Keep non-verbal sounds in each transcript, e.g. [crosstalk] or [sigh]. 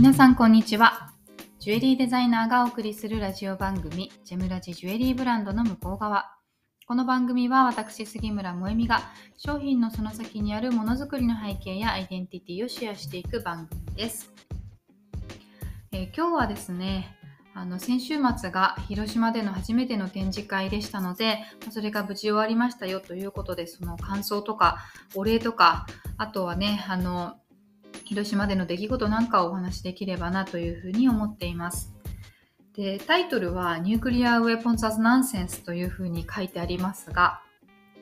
皆さんこんにちは。ジュエリーデザイナーがお送りするラジオ番組ジェムラジジュエリーブランドの向こう側。この番組は私杉村萌実が商品のその先にあるものづくりの背景やアイデンティティをシェアしていく番組です、えー、今日はですねあの先週末が広島での初めての展示会でしたのでそれが無事終わりましたよということでその感想とかお礼とかあとはねあの広島での出来事なんかをお話しできればなというふうに思っています。でタイトルは「 Nuclear weapons as nonsense」というふうに書いてありますが、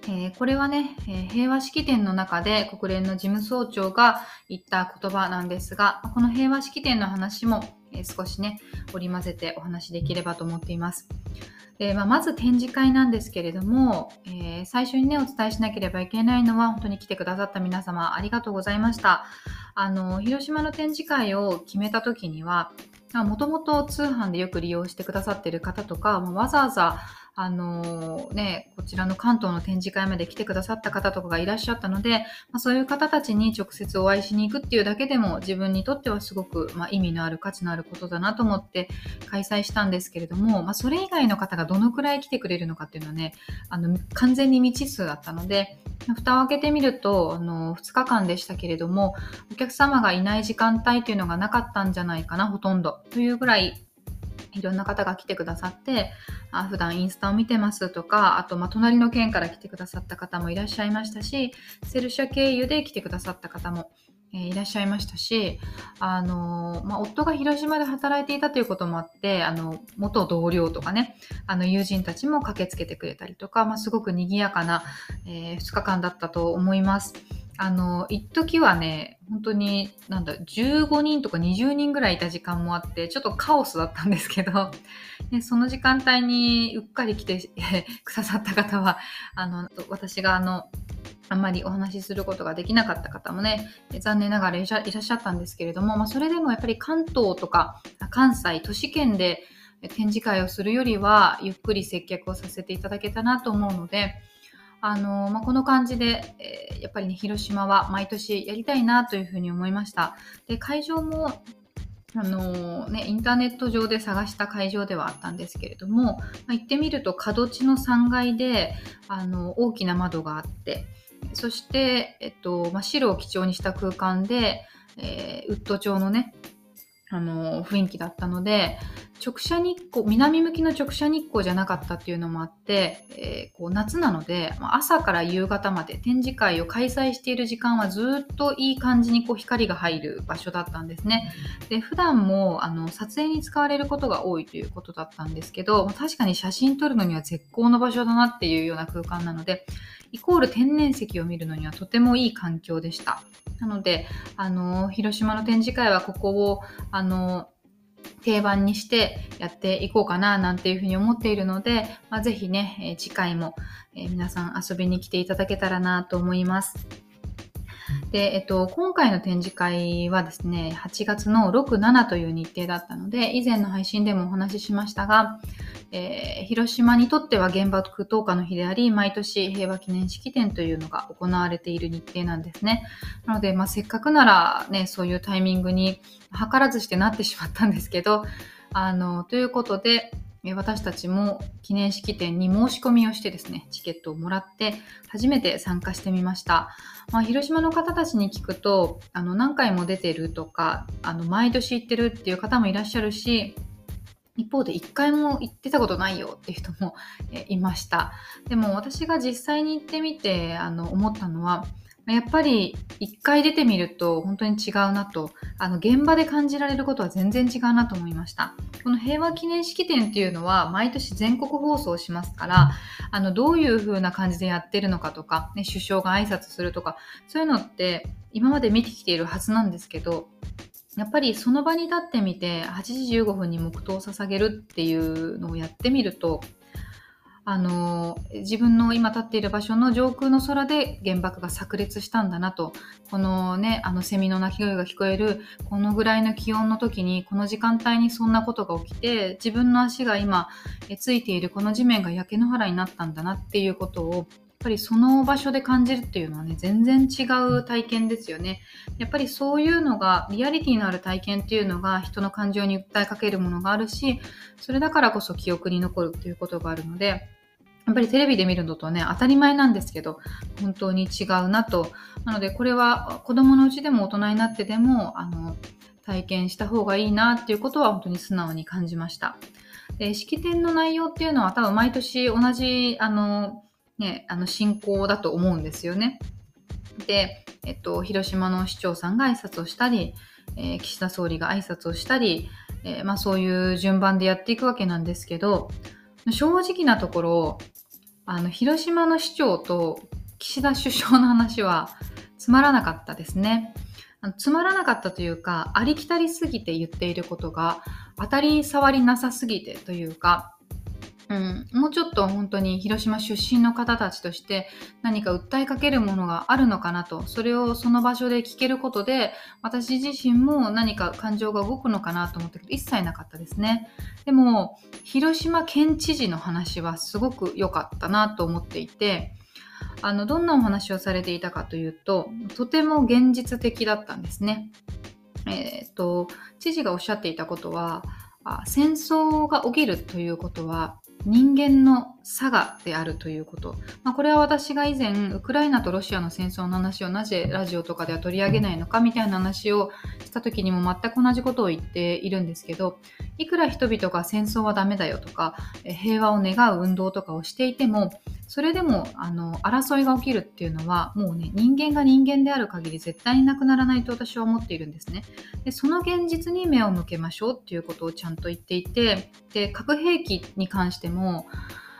えー、これはね、えー、平和式典の中で国連の事務総長が言った言葉なんですがこの平和式典の話も、えー、少しね織り交ぜてお話しできればと思っています。でまあ、まず展示会なんですけれども、えー、最初にねお伝えしなければいけないのは本当に来てくださった皆様ありがとうございましたあの広島の展示会を決めた時にはもともと通販でよく利用してくださっている方とかわざわざあのね、こちらの関東の展示会まで来てくださった方とかがいらっしゃったので、まあ、そういう方たちに直接お会いしに行くっていうだけでも自分にとってはすごく、まあ、意味のある価値のあることだなと思って開催したんですけれども、まあ、それ以外の方がどのくらい来てくれるのかっていうのはねあの完全に未知数だったので蓋を開けてみるとあの2日間でしたけれどもお客様がいない時間帯というのがなかったんじゃないかなほとんど。というぐらいいろんな方が来てくださってあ普段インスタを見てますとかあと、ま、隣の県から来てくださった方もいらっしゃいましたしセルシャ経由で来てくださった方も、え、いらっしゃいましたし、あの、まあ、夫が広島で働いていたということもあってあの元同僚とかねあの友人たちも駆けつけてくれたりとか、まあ、すごく賑やかな、えー、2日間だったと思います。あの、一時はね、本当に、なんだ、15人とか20人ぐらいいた時間もあって、ちょっとカオスだったんですけど、[laughs] ね、その時間帯にうっかり来て [laughs] くださった方は、あの、私があの、あんまりお話しすることができなかった方もね、残念ながらいらっしゃったんですけれども、まあ、それでもやっぱり関東とか関西、都市圏で展示会をするよりは、ゆっくり接客をさせていただけたなと思うので、あのまあ、この感じで、えー、やっぱりね、広島は毎年やりたいなというふうに思いました。で、会場も、あのね、インターネット上で探した会場ではあったんですけれども、まあ、行ってみると角地の3階であの大きな窓があってそして、えっとまあ、白を基調にした空間で、えー、ウッド調のねあの雰囲気だったので直射日光南向きの直射日光じゃなかったっていうのもあって、えー、こう夏なので朝から夕方まで展示会を開催している時間はずっといい感じにこう光が入る場所だったんですね。で普段もあの撮影に使われることが多いということだったんですけど確かに写真撮るのには絶好の場所だなっていうような空間なのでイコール天然石を見るのにはとてもいい環境でした。なので、あの、広島の展示会はここを、あの、定番にしてやっていこうかななんていうふうに思っているので、まあ、ぜひね、え次回も、え皆さん遊びに来ていただけたらなと思います。で、えっと、今回の展示会はですね、8月の6、7という日程だったので、以前の配信でもお話ししましたが、えー、広島にとっては原爆投下の日であり、毎年平和記念式典というのが行われている日程なんですね。なので、まあ、せっかくならね、そういうタイミングに図らずしてなってしまったんですけど、あの、ということで、私たちも記念式典に申し込みをしてですね、チケットをもらって初めて参加してみました。まあ、広島の方たちに聞くと、あの何回も出てるとか、あの毎年行ってるっていう方もいらっしゃるし、一方で一回も行ってたことないよっていう人もいました。でも私が実際に行ってみてあの思ったのは、やっぱり一回出てみると本当に違うなと、あの現場で感じられることは全然違うなと思いました。この平和記念式典っていうのは毎年全国放送しますから、あのどういう風な感じでやってるのかとか、ね、首相が挨拶するとか、そういうのって今まで見てきているはずなんですけど、やっぱりその場に立ってみて8時15分に黙祷を捧げるっていうのをやってみるとあの自分の今立っている場所の上空の空で原爆が炸裂したんだなと。このねあのセミの鳴き声が聞こえるこのぐらいの気温の時にこの時間帯にそんなことが起きて自分の足が今ついているこの地面が焼け野原になったんだなっていうことをやっぱりその場所で感じるっていうのはね全然違う体験ですよね。やっぱりそういうのがリアリティのある体験っていうのが人の感情に訴えかけるものがあるしそれだからこそ記憶に残るっていうことがあるのでやっぱりテレビで見るのとね、当たり前なんですけど、本当に違うなと。なので、これは子供のうちでも大人になってでも、あの、体験した方がいいなっていうことは本当に素直に感じました。で式典の内容っていうのは多分毎年同じ、あの、ね、あの進行だと思うんですよね。で、えっと、広島の市長さんが挨拶をしたり、えー、岸田総理が挨拶をしたり、えー、まあ、そういう順番でやっていくわけなんですけど、正直なところ、あの、広島の市長と岸田首相の話はつまらなかったですね。あのつまらなかったというか、ありきたりすぎて言っていることが当たり障りなさすぎてというか、うん、もうちょっと本当に広島出身の方たちとして何か訴えかけるものがあるのかなと、それをその場所で聞けることで、私自身も何か感情が動くのかなと思ったけど、一切なかったですね。でも、広島県知事の話はすごく良かったなと思っていて、あの、どんなお話をされていたかというと、とても現実的だったんですね。えっ、と、知事がおっしゃっていたことは、戦争が起きるということは人間の差がであるということ、まあ、これは私が以前ウクライナとロシアの戦争の話をなぜラジオとかでは取り上げないのかみたいな話をした時にも全く同じことを言っているんですけどいくら人々が戦争はダメだよとか平和を願う運動とかをしていてもそれでもあの争いが起きるっていうのはもうね人間が人間である限り絶対になくならないと私は思っているんですね。でその現実に目を向けましょうっていうことをちゃんと言っていてで核兵器に関しても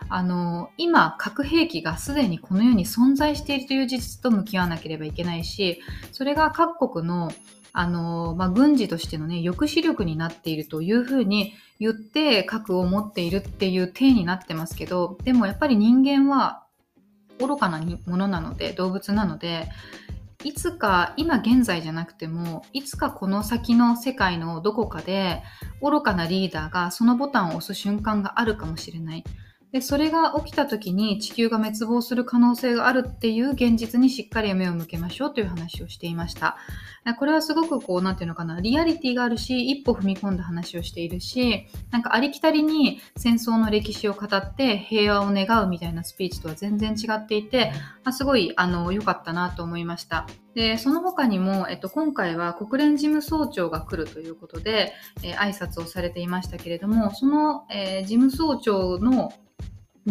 あの今核兵器がすでにこの世に存在しているという事実と向き合わなければいけないしそれが各国のあの、まあ、軍事としてのね抑止力になっているというふうに言って核を持っているっていう体になってますけどでもやっぱり人間は愚かなものなので動物なのでいつか今現在じゃなくてもいつかこの先の世界のどこかで愚かなリーダーがそのボタンを押す瞬間があるかもしれない。でそれが起きた時に地球が滅亡する可能性があるっていう現実にしっかり目を向けましょうという話をしていました。これはすごくこう何て言うのかなリアリティがあるし一歩踏み込んだ話をしているしなんかありきたりに戦争の歴史を語って平和を願うみたいなスピーチとは全然違っていてあすごい良かったなと思いました。でその他にも、えっと、今回は国連事務総長が来るということで、えー、挨拶をされていましたけれどもその、えー、事務総長の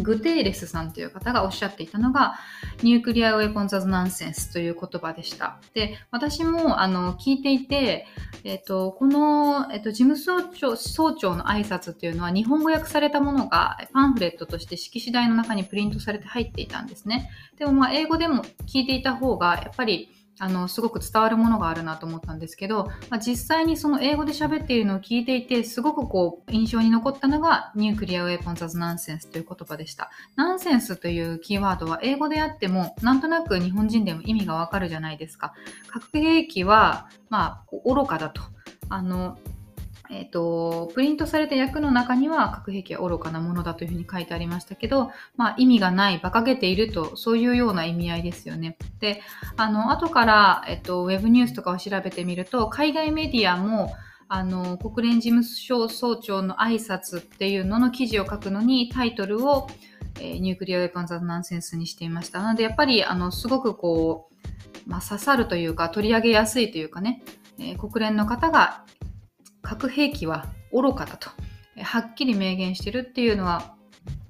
グテーレスさんという方がおっしゃっていたのが、ニュークリアウェポンザズナンセンスという言葉でした。で、私もあの聞いていて、えっ、ー、と、この、えっ、ー、と、事務総長総長の挨拶っていうのは日本語訳されたものがパンフレットとして式次第の中にプリントされて入っていたんですね。でもまあ英語でも聞いていた方がやっぱりあの、すごく伝わるものがあるなと思ったんですけど、まあ、実際にその英語で喋っているのを聞いていて、すごくこう、印象に残ったのが、ニュークリアウェポンザズナンセンスという言葉でした。ナンセンスというキーワードは英語であっても、なんとなく日本人でも意味がわかるじゃないですか。核兵器は、まあ、愚かだと。あの、えっ、ー、と、プリントされた訳の中には核兵器は愚かなものだというふうに書いてありましたけど、まあ意味がない、馬鹿げていると、そういうような意味合いですよね。で、あの、後から、えっ、ー、と、ウェブニュースとかを調べてみると、海外メディアも、あの、国連事務所総長の挨拶っていうのの記事を書くのにタイトルを、えー、ニュークリアウェポンザナンセンスにしていました。なので、やっぱり、あの、すごくこう、まあ、刺さるというか、取り上げやすいというかね、えー、国連の方が核兵器は愚かだと、はっきり明言してるっていうのは、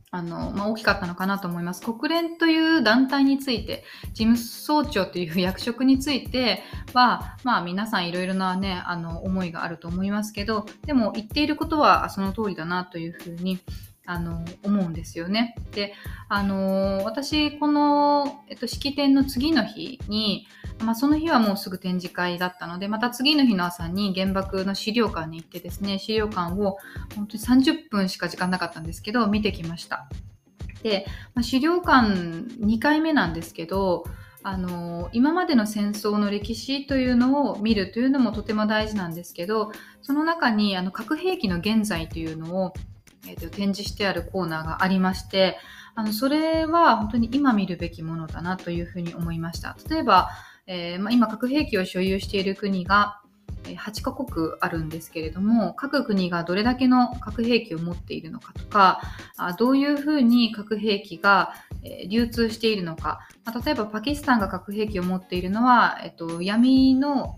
あの、まあ、大きかったのかなと思います。国連という団体について、事務総長という役職については、まあ皆さんいろいろなね、あの、思いがあると思いますけど、でも言っていることはその通りだなというふうに、あの、思うんですよね。で、あの、私、この、えっと、式典の次の日に、まあ、その日はもうすぐ展示会だったので、また次の日の朝に原爆の資料館に行ってですね、資料館を本当に30分しか時間なかったんですけど、見てきました。で、まあ、資料館2回目なんですけど、あの今までの戦争の歴史というのを見るというのもとても大事なんですけどその中にあの核兵器の現在というのをえーと、展示してあるコーナーがありまして、あのそれは本当に今見るべきものだなというふうに思いました。例えば、えー、まあ、今核兵器を所有している国が8カ国あるんですけれども各国がどれだけの核兵器を持っているのかとかどういうふうに核兵器が流通しているのか。例えばパキスタンが核兵器を持っているのは、えっと、闇の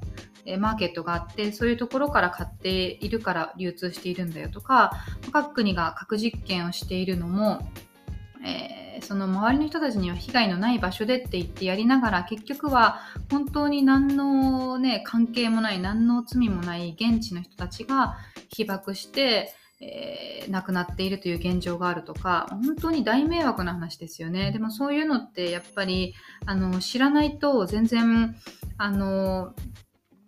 マーケットがあってそういうところから買っているから流通しているんだよとか各国が核実験をしているのも、えー、その周りの人たちには被害のない場所でって言ってやりながら結局は本当に何の、ね、関係もない何の罪もない現地の人たちが被爆してえー、亡くなっているという現状があるとか本当に大迷惑な話ですよね。でもそういうのってやっぱりあの知らないと全然あの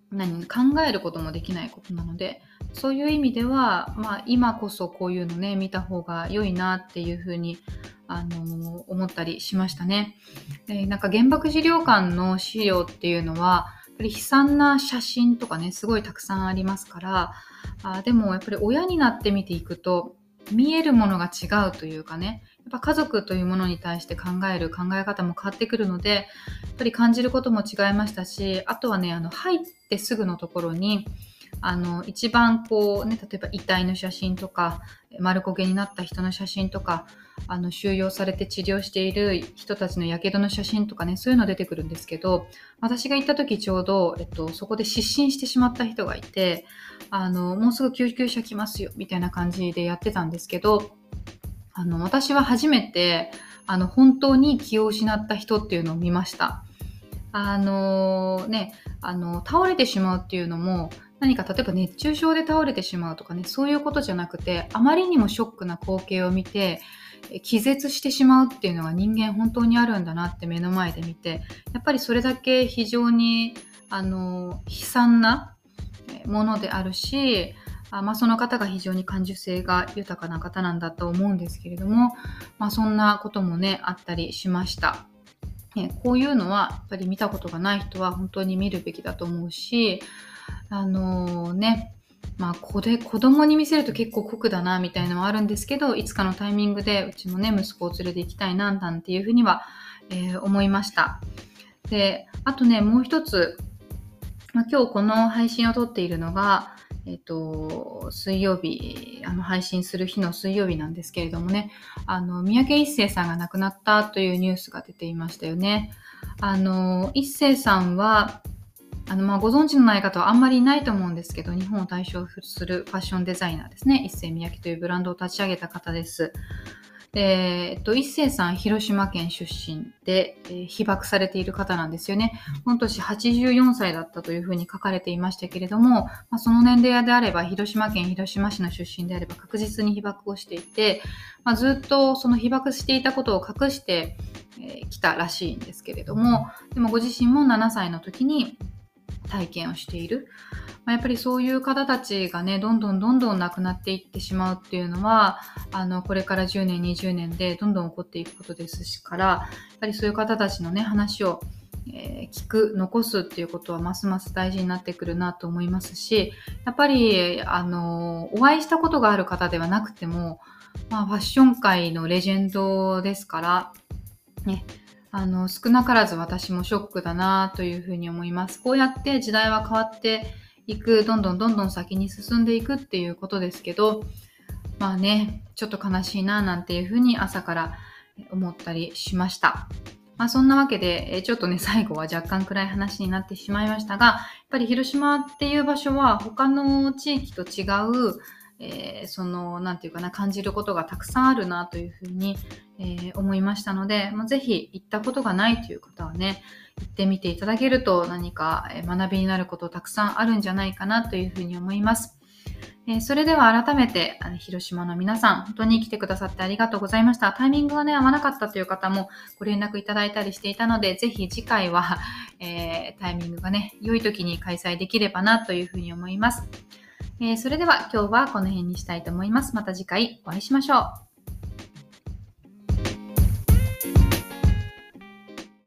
何考えることもできないことなのでそういう意味では、まあ、今こそこういうのね見た方が良いなっていうふうにあの思ったりしましたね。でなんか原爆資料館の資料っていうのはやっぱり悲惨な写真とかねすごいたくさんありますからあでもやっぱり親になって見ていくと見えるものが違うというかねやっぱ家族というものに対して考える考え方も変わってくるのでやっぱり感じることも違いましたしあとはねあの入ってすぐのところにあの一番こうね例えば遺体の写真とか丸焦げになった人の写真とかあの収容されて治療している人たちのやけどの写真とかねそういうの出てくるんですけど私が行った時ちょうど、えっと、そこで失神してしまった人がいてあのもうすぐ救急車来ますよみたいな感じでやってたんですけどあの私は初めてあの本当に気を失った人っていうのを見ました。あのね、あの倒れてしまうっていうのも何か例えば熱中症で倒れてしまうとかねそういうことじゃなくてあまりにもショックな光景を見て気絶してしまうっていうのが人間本当にあるんだなって目の前で見てやっぱりそれだけ非常にあの悲惨なものであるしあまあ、その方が非常に感受性が豊かな方なんだと思うんですけれども、まあ、そんなこともねあったりしました。こういうのはやっぱり見たことがない人は本当に見るべきだと思うしあのー、ねまあ、子で子供に見せると結構酷だなみたいなのはあるんですけどいつかのタイミングでうちのね息子を連れて行きたいななんていうふうには、えー、思いましたであとねもう一つ、まあ、今日この配信を撮っているのがえっ、と、水曜日、あの、配信する日の水曜日なんですけれどもね、あの、三宅一生さんが亡くなったというニュースが出ていましたよね。あの、一生さんは、あの、まあ、ご存知のない方はあんまりいないと思うんですけど、日本を代表するファッションデザイナーですね。一世三宅というブランドを立ち上げた方です。えっと、一世さん、広島県出身で、えー、被爆されている方なんですよね。この年84歳だったというふうに書かれていましたけれども、まあ、その年齢であれば、広島県広島市の出身であれば確実に被爆をしていて、まあ、ずっとその被爆していたことを隠してき、えー、たらしいんですけれども、でもご自身も7歳の時に体験をしている。まあ、やっぱりそういう方たちがね、どんどんどんどん亡くなっていってしまうっていうのは、あの、これから10年、20年でどんどん起こっていくことですから、やっぱりそういう方たちのね、話を、えー、聞く、残すっていうことはますます大事になってくるなと思いますし、やっぱり、あの、お会いしたことがある方ではなくても、まあ、ファッション界のレジェンドですから、ね、あの、少なからず私もショックだなというふうに思います。こうやって時代は変わっていく、どんどんどんどん先に進んでいくっていうことですけど、まあね、ちょっと悲しいななんていうふうに朝から思ったりしました。まあそんなわけで、ちょっとね、最後は若干暗い話になってしまいましたが、やっぱり広島っていう場所は他の地域と違う、えー、その、なんていうかな、感じることがたくさんあるなというふうに、えー、思いましたので、まあ、ぜひ行ったことがないという方はね、行ってみていただけると何か学びになることたくさんあるんじゃないかなというふうに思います。えー、それでは改めて、あの広島の皆さん、本当に来てくださってありがとうございました。タイミングがね、合わなかったという方もご連絡いただいたりしていたので、ぜひ次回は、えー、タイミングがね、良い時に開催できればなというふうに思います。えー、それでは今日はこの辺にしたいと思います。また次回お会いしましょう。